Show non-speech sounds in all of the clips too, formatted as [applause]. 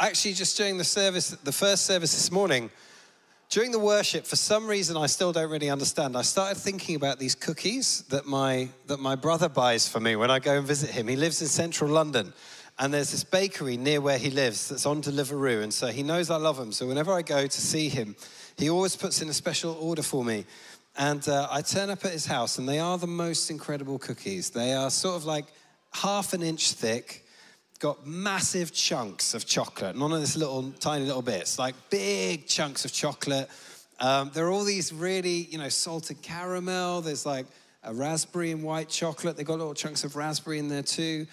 Actually, just during the service, the first service this morning, during the worship, for some reason I still don't really understand, I started thinking about these cookies that my, that my brother buys for me when I go and visit him. He lives in central London, and there's this bakery near where he lives that's on Deliveroo, and so he knows I love him. So whenever I go to see him, he always puts in a special order for me. And uh, I turn up at his house, and they are the most incredible cookies. They are sort of like half an inch thick got massive chunks of chocolate, none of this little tiny little bits, like big chunks of chocolate. Um, there are all these really, you know, salted caramel. There's like a raspberry and white chocolate. They've got little chunks of raspberry in there too.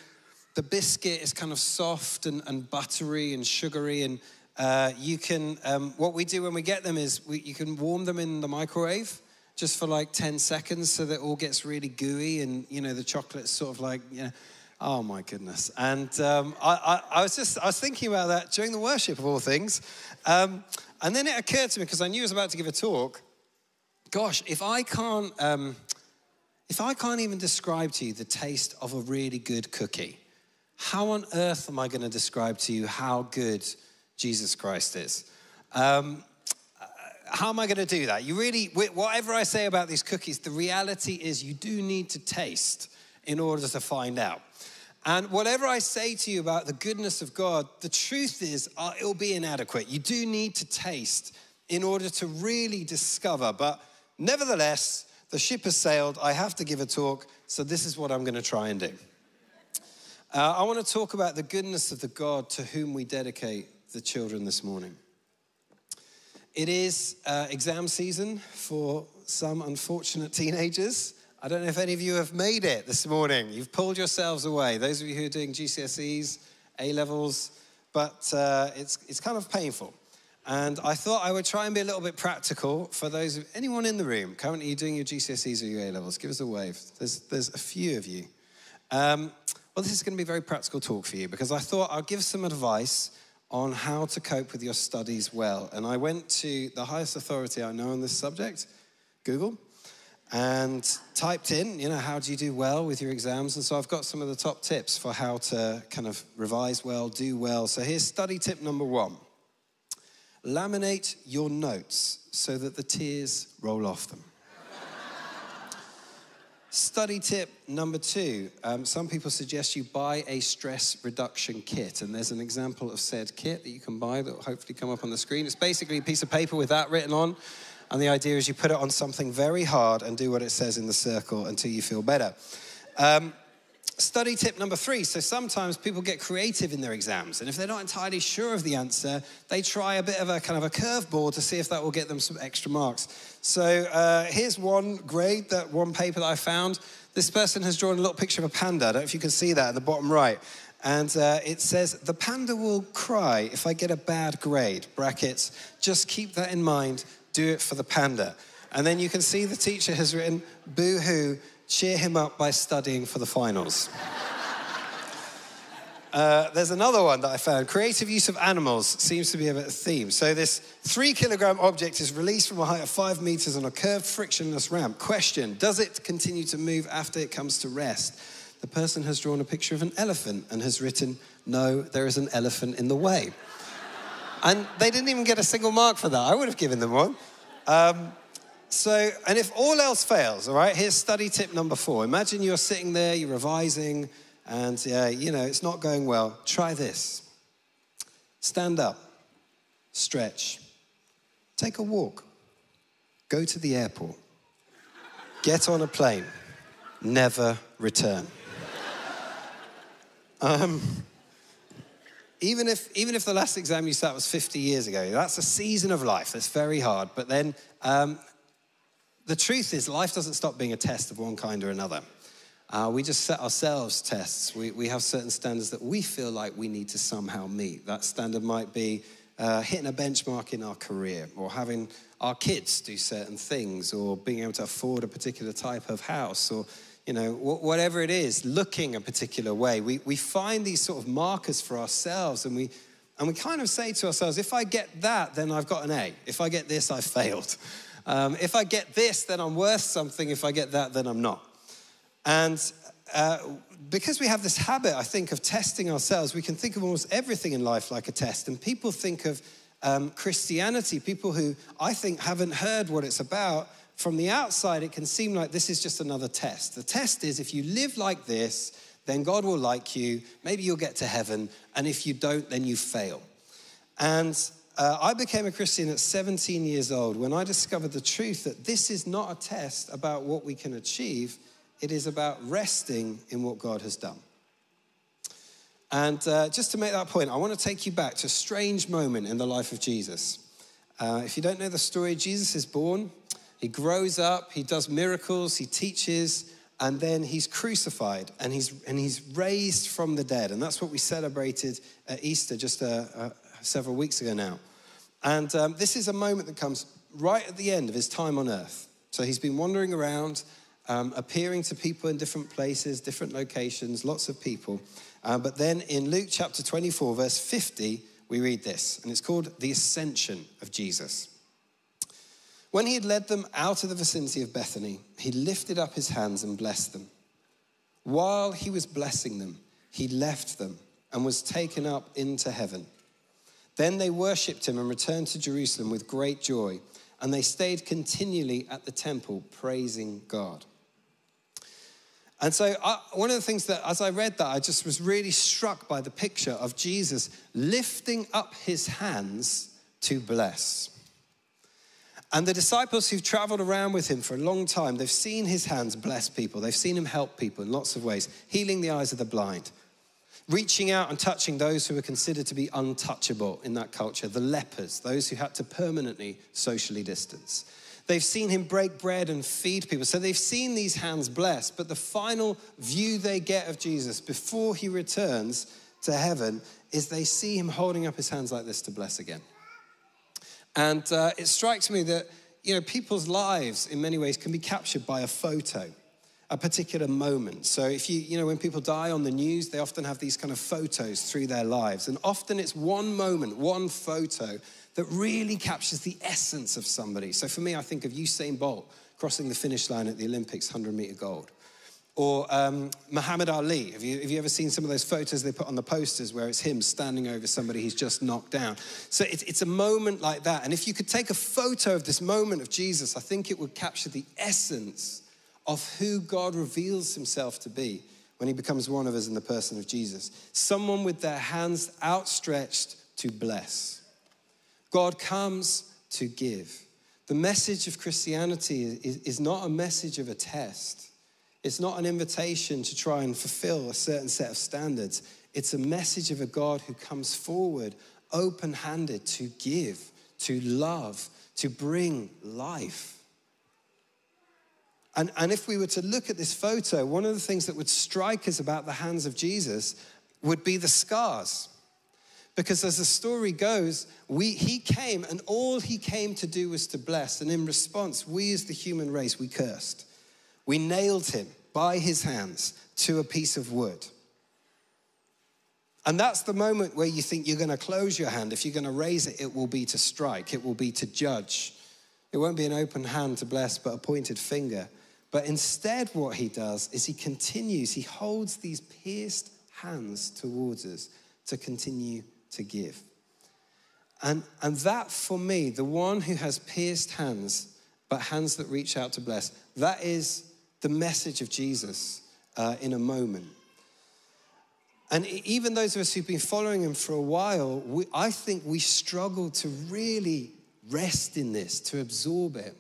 The biscuit is kind of soft and, and buttery and sugary. And uh, you can, um, what we do when we get them is we, you can warm them in the microwave just for like 10 seconds so that it all gets really gooey and, you know, the chocolate's sort of like, you know, Oh my goodness! And um, I, I, I, was just I was thinking about that during the worship of all things, um, and then it occurred to me because I knew I was about to give a talk. Gosh, if I can't um, if I can't even describe to you the taste of a really good cookie, how on earth am I going to describe to you how good Jesus Christ is? Um, how am I going to do that? You really, whatever I say about these cookies, the reality is you do need to taste in order to find out. And whatever I say to you about the goodness of God, the truth is uh, it'll be inadequate. You do need to taste in order to really discover. But nevertheless, the ship has sailed. I have to give a talk, so this is what I'm going to try and do. Uh, I want to talk about the goodness of the God to whom we dedicate the children this morning. It is uh, exam season for some unfortunate [laughs] teenagers. I don't know if any of you have made it this morning. You've pulled yourselves away. Those of you who are doing GCSEs, A levels, but uh, it's, it's kind of painful. And I thought I would try and be a little bit practical for those of anyone in the room currently doing your GCSEs or your A levels. Give us a wave. There's, there's a few of you. Um, well, this is going to be a very practical talk for you because I thought I'll give some advice on how to cope with your studies well. And I went to the highest authority I know on this subject, Google, and typed in, you know, how do you do well with your exams? And so I've got some of the top tips for how to kind of revise well, do well. So here's study tip number one laminate your notes so that the tears roll off them. Study tip number two um, some people suggest you buy a stress reduction kit, and there's an example of said kit that you can buy that will hopefully come up on the screen. It's basically a piece of paper with that written on, and the idea is you put it on something very hard and do what it says in the circle until you feel better. Um, study tip number three. So sometimes people get creative in their exams, and if they're not entirely sure of the answer, they try a bit of a kind of a curveball to see if that will get them some extra marks. So uh, here's one grade, that one paper that I found. This person has drawn a little picture of a panda. I don't know if you can see that at the bottom right. And uh, it says, the panda will cry if I get a bad grade, brackets. Just keep that in mind do it for the panda. And then you can see the teacher has written, boo hoo, cheer him up by studying for the finals. [laughs] Uh, there's another one that I found. Creative use of animals seems to be a theme. So, this three kilogram object is released from a height of five meters on a curved, frictionless ramp. Question Does it continue to move after it comes to rest? The person has drawn a picture of an elephant and has written, No, there is an elephant in the way. And they didn't even get a single mark for that. I would have given them one. Um, so, and if all else fails, all right, here's study tip number four. Imagine you're sitting there, you're revising, and yeah, you know, it's not going well. Try this stand up, stretch, take a walk, go to the airport, get on a plane, never return. Um, even if, even if the last exam you sat was 50 years ago, that's a season of life. That's very hard. But then um, the truth is, life doesn't stop being a test of one kind or another. Uh, we just set ourselves tests. We, we have certain standards that we feel like we need to somehow meet. That standard might be uh, hitting a benchmark in our career, or having our kids do certain things, or being able to afford a particular type of house, or you know, whatever it is, looking a particular way. We, we find these sort of markers for ourselves and we, and we kind of say to ourselves, if I get that, then I've got an A. If I get this, I've failed. Um, if I get this, then I'm worth something. If I get that, then I'm not. And uh, because we have this habit, I think, of testing ourselves, we can think of almost everything in life like a test. And people think of um, Christianity, people who I think haven't heard what it's about, from the outside, it can seem like this is just another test. The test is if you live like this, then God will like you. Maybe you'll get to heaven. And if you don't, then you fail. And uh, I became a Christian at 17 years old when I discovered the truth that this is not a test about what we can achieve, it is about resting in what God has done. And uh, just to make that point, I want to take you back to a strange moment in the life of Jesus. Uh, if you don't know the story, Jesus is born, he grows up, he does miracles, he teaches, and then he's crucified and he's, and he's raised from the dead. And that's what we celebrated at Easter just uh, uh, several weeks ago now. And um, this is a moment that comes right at the end of his time on earth. So he's been wandering around, um, appearing to people in different places, different locations, lots of people. Uh, but then in Luke chapter 24, verse 50, we read this, and it's called the Ascension of Jesus. When he had led them out of the vicinity of Bethany, he lifted up his hands and blessed them. While he was blessing them, he left them and was taken up into heaven. Then they worshipped him and returned to Jerusalem with great joy, and they stayed continually at the temple praising God. And so, I, one of the things that, as I read that, I just was really struck by the picture of Jesus lifting up his hands to bless. And the disciples who've traveled around with him for a long time, they've seen his hands bless people. They've seen him help people in lots of ways, healing the eyes of the blind, reaching out and touching those who were considered to be untouchable in that culture, the lepers, those who had to permanently socially distance. They've seen him break bread and feed people. So they've seen these hands blessed, but the final view they get of Jesus before he returns to heaven is they see him holding up his hands like this to bless again. And uh, it strikes me that, you know, people's lives in many ways can be captured by a photo, a particular moment. So if you, you know, when people die on the news, they often have these kind of photos through their lives. And often it's one moment, one photo that really captures the essence of somebody. So for me, I think of Usain Bolt crossing the finish line at the Olympics 100 meter gold. Or um, Muhammad Ali. Have you, have you ever seen some of those photos they put on the posters where it's him standing over somebody he's just knocked down? So it's, it's a moment like that. And if you could take a photo of this moment of Jesus, I think it would capture the essence of who God reveals himself to be when he becomes one of us in the person of Jesus. Someone with their hands outstretched to bless. God comes to give. The message of Christianity is, is not a message of a test. It's not an invitation to try and fulfill a certain set of standards. It's a message of a God who comes forward open handed to give, to love, to bring life. And, and if we were to look at this photo, one of the things that would strike us about the hands of Jesus would be the scars. Because as the story goes, we, he came and all he came to do was to bless. And in response, we as the human race, we cursed. We nailed him by his hands to a piece of wood. And that's the moment where you think you're going to close your hand. If you're going to raise it, it will be to strike, it will be to judge. It won't be an open hand to bless, but a pointed finger. But instead, what he does is he continues, he holds these pierced hands towards us to continue to give. And, and that for me, the one who has pierced hands, but hands that reach out to bless, that is the message of Jesus uh, in a moment. And even those of us who've been following him for a while, we, I think we struggle to really rest in this, to absorb it.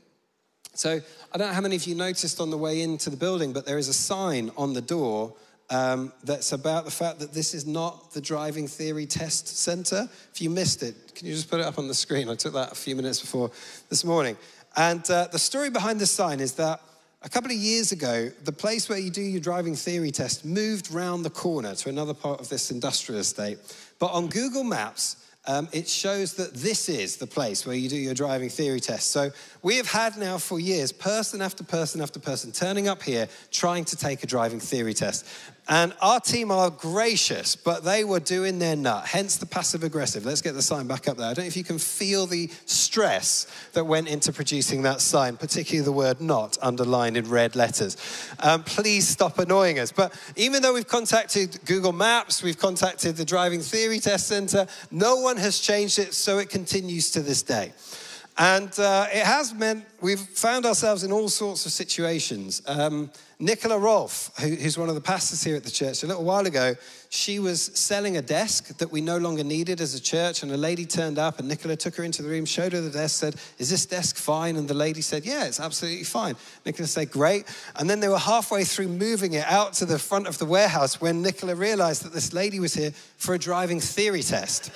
So I don't know how many of you noticed on the way into the building, but there is a sign on the door um, that's about the fact that this is not the driving theory test center. If you missed it, can you just put it up on the screen? I took that a few minutes before this morning. And uh, the story behind the sign is that a couple of years ago, the place where you do your driving theory test moved round the corner to another part of this industrial estate. But on Google Maps, um, it shows that this is the place where you do your driving theory test. So we have had now for years person after person after person turning up here trying to take a driving theory test. And our team are gracious, but they were doing their nut, hence the passive aggressive. Let's get the sign back up there. I don't know if you can feel the stress that went into producing that sign, particularly the word not underlined in red letters. Um, please stop annoying us. But even though we've contacted Google Maps, we've contacted the Driving Theory Test Center, no one has changed it, so it continues to this day. And uh, it has meant we've found ourselves in all sorts of situations. Um, Nicola Rolfe, who, who's one of the pastors here at the church, a little while ago, she was selling a desk that we no longer needed as a church. And a lady turned up, and Nicola took her into the room, showed her the desk, said, Is this desk fine? And the lady said, Yeah, it's absolutely fine. Nicola said, Great. And then they were halfway through moving it out to the front of the warehouse when Nicola realized that this lady was here for a driving theory test.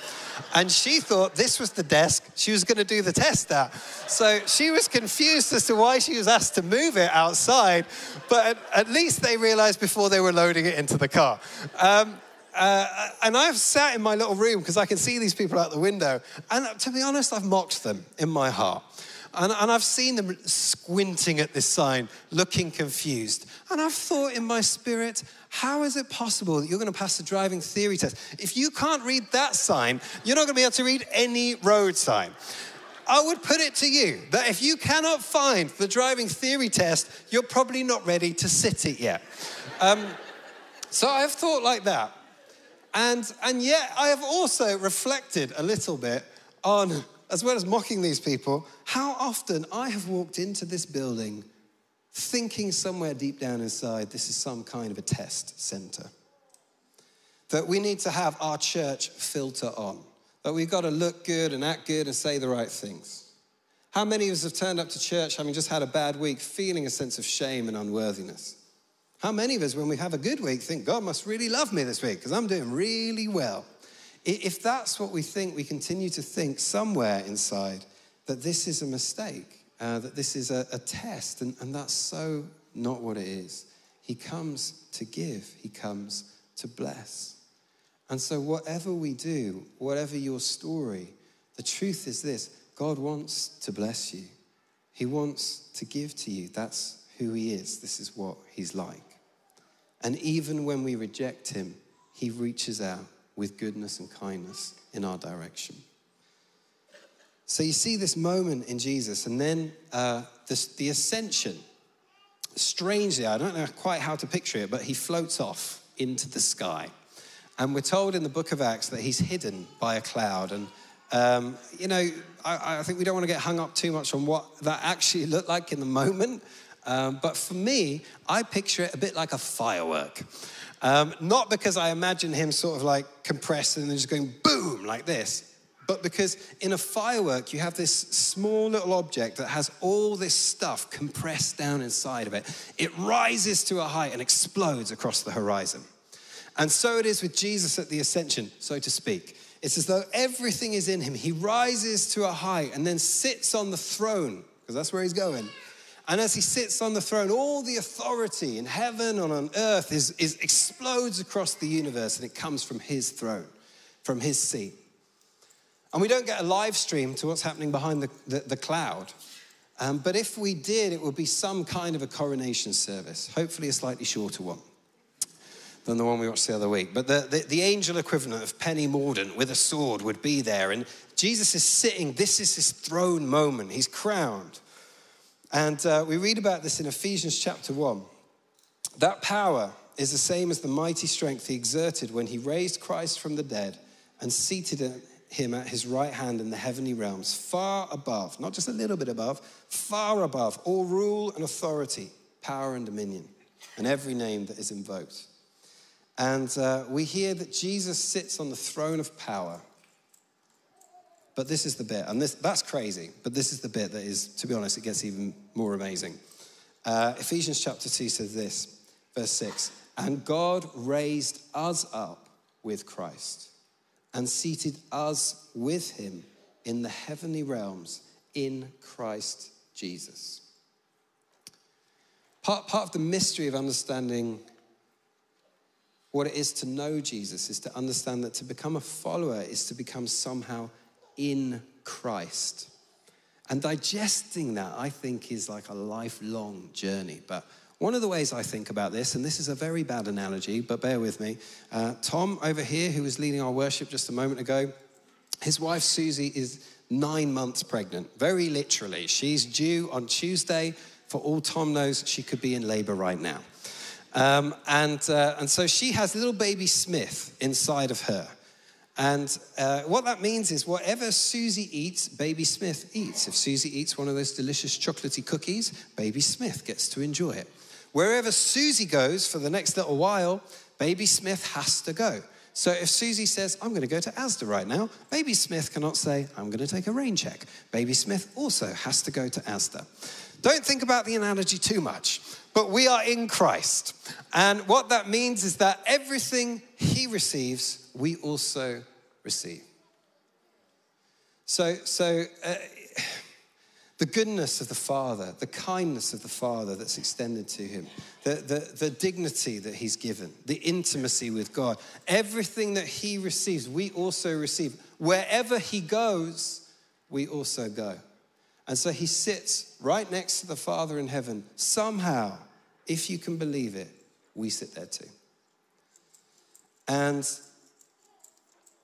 And she thought this was the desk she was going to do the test at. So she was confused as to why she was asked to move it outside, but at, at least they realized before they were loading it into the car. Um, uh, and I've sat in my little room because I can see these people out the window. And to be honest, I've mocked them in my heart. And, and, I've seen them squinting at this sign, looking confused. And I've thought in my spirit, how is it possible that you're going to pass the driving theory test? If you can't read that sign, you're not going to be able to read any road sign. I would put it to you that if you cannot find the driving theory test, you're probably not ready to sit it yet. Um, so I've thought like that. And, and yet I have also reflected a little bit on as well as mocking these people, how often I have walked into this building thinking somewhere deep down inside this is some kind of a test center. That we need to have our church filter on, that we've got to look good and act good and say the right things. How many of us have turned up to church having just had a bad week, feeling a sense of shame and unworthiness? How many of us, when we have a good week, think God must really love me this week because I'm doing really well? If that's what we think, we continue to think somewhere inside that this is a mistake, uh, that this is a, a test, and, and that's so not what it is. He comes to give, He comes to bless. And so, whatever we do, whatever your story, the truth is this God wants to bless you. He wants to give to you. That's who He is. This is what He's like. And even when we reject Him, He reaches out with goodness and kindness in our direction. So you see this moment in Jesus, and then uh, the ascension. Strangely, I don't know quite how to picture it, but he floats off into the sky. And we're told in the book of Acts that he's hidden by a cloud. And, um, you know, I, I, think we don't want to get hung up too much on what that actually [laughs] looked like in the moment. Um, but for me, I picture it a bit like a firework. Um, not because I imagine him sort of like compressed and then just going boom like this, but because in a firework, you have this small little object that has all this stuff compressed down inside of it. It rises to a height and explodes across the horizon. And so it is with Jesus at the ascension, so to speak. It's as though everything is in him. He rises to a height and then sits on the throne, because that's where he's going and as he sits on the throne, all the authority in heaven and on earth is, is, explodes across the universe and it comes from his throne, from his seat. And we don't get a live stream to what's happening behind the, the, the cloud. Um, but if we did, it would be some kind of a coronation service, hopefully a slightly shorter one than the one we watched the other week. But the, the, the, angel equivalent of Penny Mordaunt with a sword would be there. And Jesus is sitting, this is his throne moment. He's crowned. And uh, we read about this in Ephesians chapter 1. That power is the same as the mighty strength he exerted when he raised Christ from the dead and seated him at his right hand in the heavenly realms, far above, not just a little bit above, far above all rule and authority, power and dominion, and every name that is invoked. And uh, we hear that Jesus sits on the throne of power but this is the bit, and this, that's crazy, but this is the bit that is, to be honest, it gets even more amazing. Uh, Ephesians chapter 2 says this, verse 6 And God raised us up with Christ and seated us with him in the heavenly realms in Christ Jesus. Part, part of the mystery of understanding what it is to know Jesus is to understand that to become a follower is to become somehow in Christ. And digesting that, I think, is like a lifelong journey. But One of the ways I think about this, and this is a very bad analogy, but bear with me. Uh, Tom over here, who was leading our worship just a moment ago, his wife Susie is nine months pregnant, very literally. She's due on Tuesday. For all Tom knows, she could be in labor right now. Um, and, uh, and so she has little baby Smith inside of her. And uh, what that means is whatever Susie eats, baby Smith eats. If Susie eats one of those delicious chocolatey cookies, baby Smith gets to enjoy it. Wherever Susie goes for the next little while, baby Smith has to go. So if Susie says, I'm going to go to Asda right now, baby Smith cannot say, I'm going to take a rain check. Baby Smith also has to go to Asda. Don't think about the analogy too much, but we are in Christ. And what that means is that everything he receives, we also receive. So, so uh, the goodness of the Father, the kindness of the Father that's extended to him, the, the, the dignity that he's given, the intimacy with God, everything that he receives, we also receive. Wherever he goes, we also go. And so he sits right next to the Father in heaven. Somehow, if you can believe it, we sit there too. And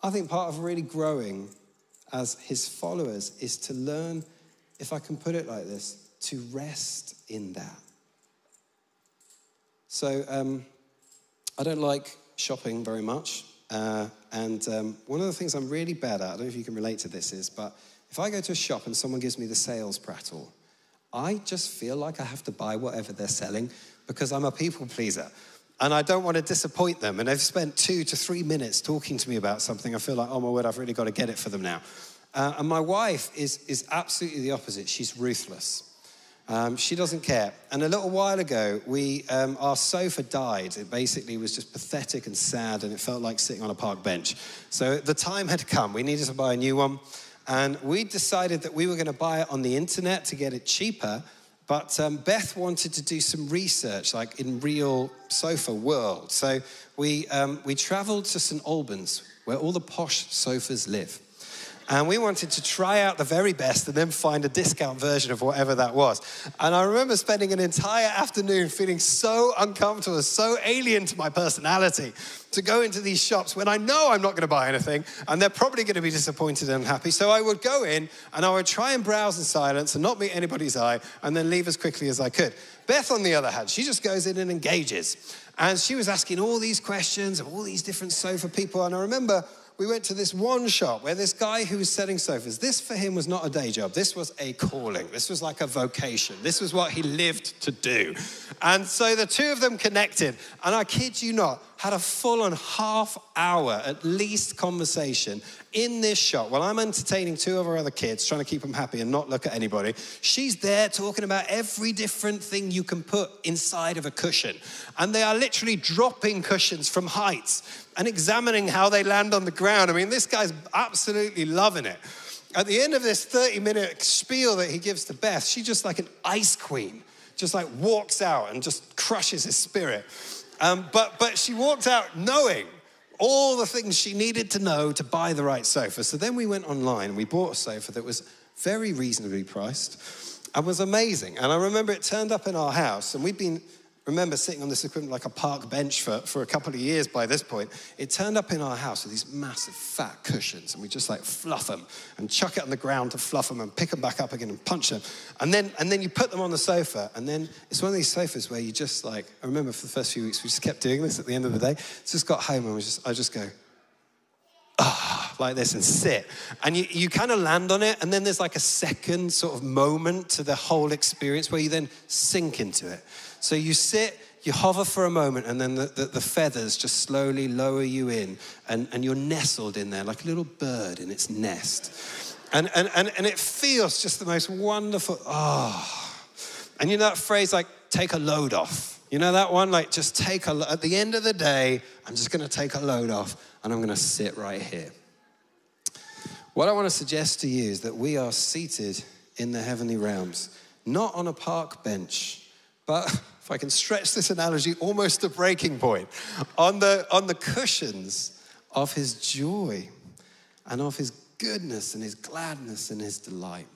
I think part of really growing as his followers is to learn if I can put it like this, to rest in that. So um, I don't like shopping very much. Uh, and um, one of the things I'm really bad at, I don't know if you can relate to this, is, but if I go to a shop and someone gives me the sales prattle, I just feel like I have to buy whatever they're selling because I'm a people pleaser. And I don't want to disappoint them. And they've spent two to three minutes talking to me about something. I feel like, oh my word, I've really got to get it for them now. Uh, and my wife is, is absolutely the opposite. She's ruthless. Um, she doesn't care. And a little while ago, we, um, our sofa died. It basically was just pathetic and sad, and it felt like sitting on a park bench. So the time had come. We needed to buy a new one. And we decided that we were going to buy it on the internet to get it cheaper. But um, Beth wanted to do some research, like in real sofa world. So we, um, we traveled to St. Albans, where all the posh sofas live. And we wanted to try out the very best and then find a discount version of whatever that was. And I remember spending an entire afternoon feeling so uncomfortable, so alien to my personality to go into these shops when I know I'm not going to buy anything and they're probably going to be disappointed and unhappy. So I would go in and I would try and browse in silence and not meet anybody's eye and then leave as quickly as I could. Beth, on the other hand, she just goes in and engages. And she was asking all these questions of all these different sofa people. And I remember we went to this one shop where this guy who was selling sofas, this for him was not a day job. This was a calling. This was like a vocation. This was what he lived to do. And so the two of them connected. And I kid you not, had a full on half hour at least conversation in this shop while I'm entertaining two of our other kids, trying to keep them happy and not look at anybody. She's there talking about every different thing you can put inside of a cushion. And they are literally dropping cushions from heights and examining how they land on the ground. I mean, this guy's absolutely loving it. At the end of this 30 minute spiel that he gives to Beth, she just like an ice queen, just like walks out and just crushes his spirit. Um, but, but she walked out knowing all the things she needed to know to buy the right sofa. So then we went online and we bought a sofa that was very reasonably priced and was amazing. And I remember it turned up in our house, and we'd been remember sitting on this equipment like a park bench for, for a couple of years by this point. It turned up in our house with these massive fat cushions, and we just like fluff them and chuck it on the ground to fluff them and pick them back up again and punch them. And then, and then you put them on the sofa, and then it's one of these sofas where you just like, I remember for the first few weeks, we just kept doing this at the end of the day. Just got home and we just, I just go, ah, like this and sit. And you, you kind of land on it, and then there's like a second sort of moment to the whole experience where you then sink into it. So you sit, you hover for a moment, and then the, the, the, feathers just slowly lower you in, and, and you're nestled in there like a little bird in its nest. And, and, and, and it feels just the most wonderful. Oh. And you know that phrase like, take a load off? You know that one? Like, just take a, at the end of the day, I'm just gonna take a load off and I'm gonna sit right here. What I wanna suggest to you is that we are seated in the heavenly realms, not on a park bench, but [laughs] if I can stretch this analogy almost to breaking point, on the, on the cushions of his joy and of his goodness and his gladness and his delight.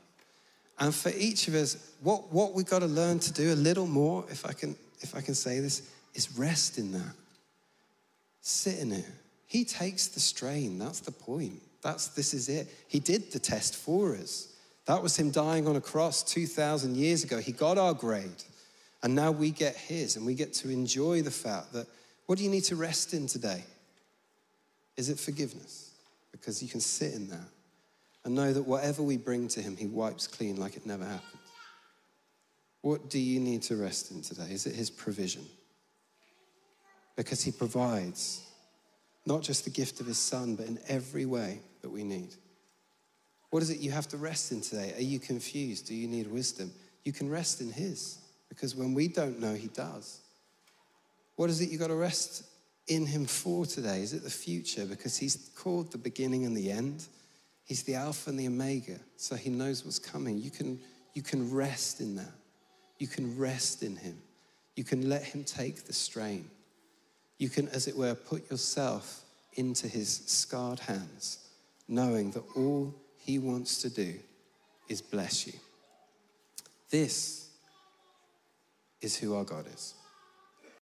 And for each of us, what, what we've got to learn to do a little more, if I can, if I can say this, is rest in that. Sit in it. He takes the strain. That's the point. That's this is it. He did the test for us. That was him dying on a cross 2,000 years ago. He got our grade. And now we get his, and we get to enjoy the fact that what do you need to rest in today? Is it forgiveness? Because you can sit in that and know that whatever we bring to him, he wipes clean like it never happened. What do you need to rest in today? Is it his provision? Because he provides not just the gift of his son, but in every way that we need. What is it you have to rest in today? Are you confused? Do you need wisdom? You can rest in his because when we don't know, he does. What is it you got to rest in him for today? Is it the future? Because he's called the beginning and the end. He's the Alpha and the Omega, so he knows what's coming. You can, you can rest in that. You can rest in him. You can let him take the strain. You can, as it were, put yourself into his scarred hands, knowing that all he wants to do is bless you. This is who our God is.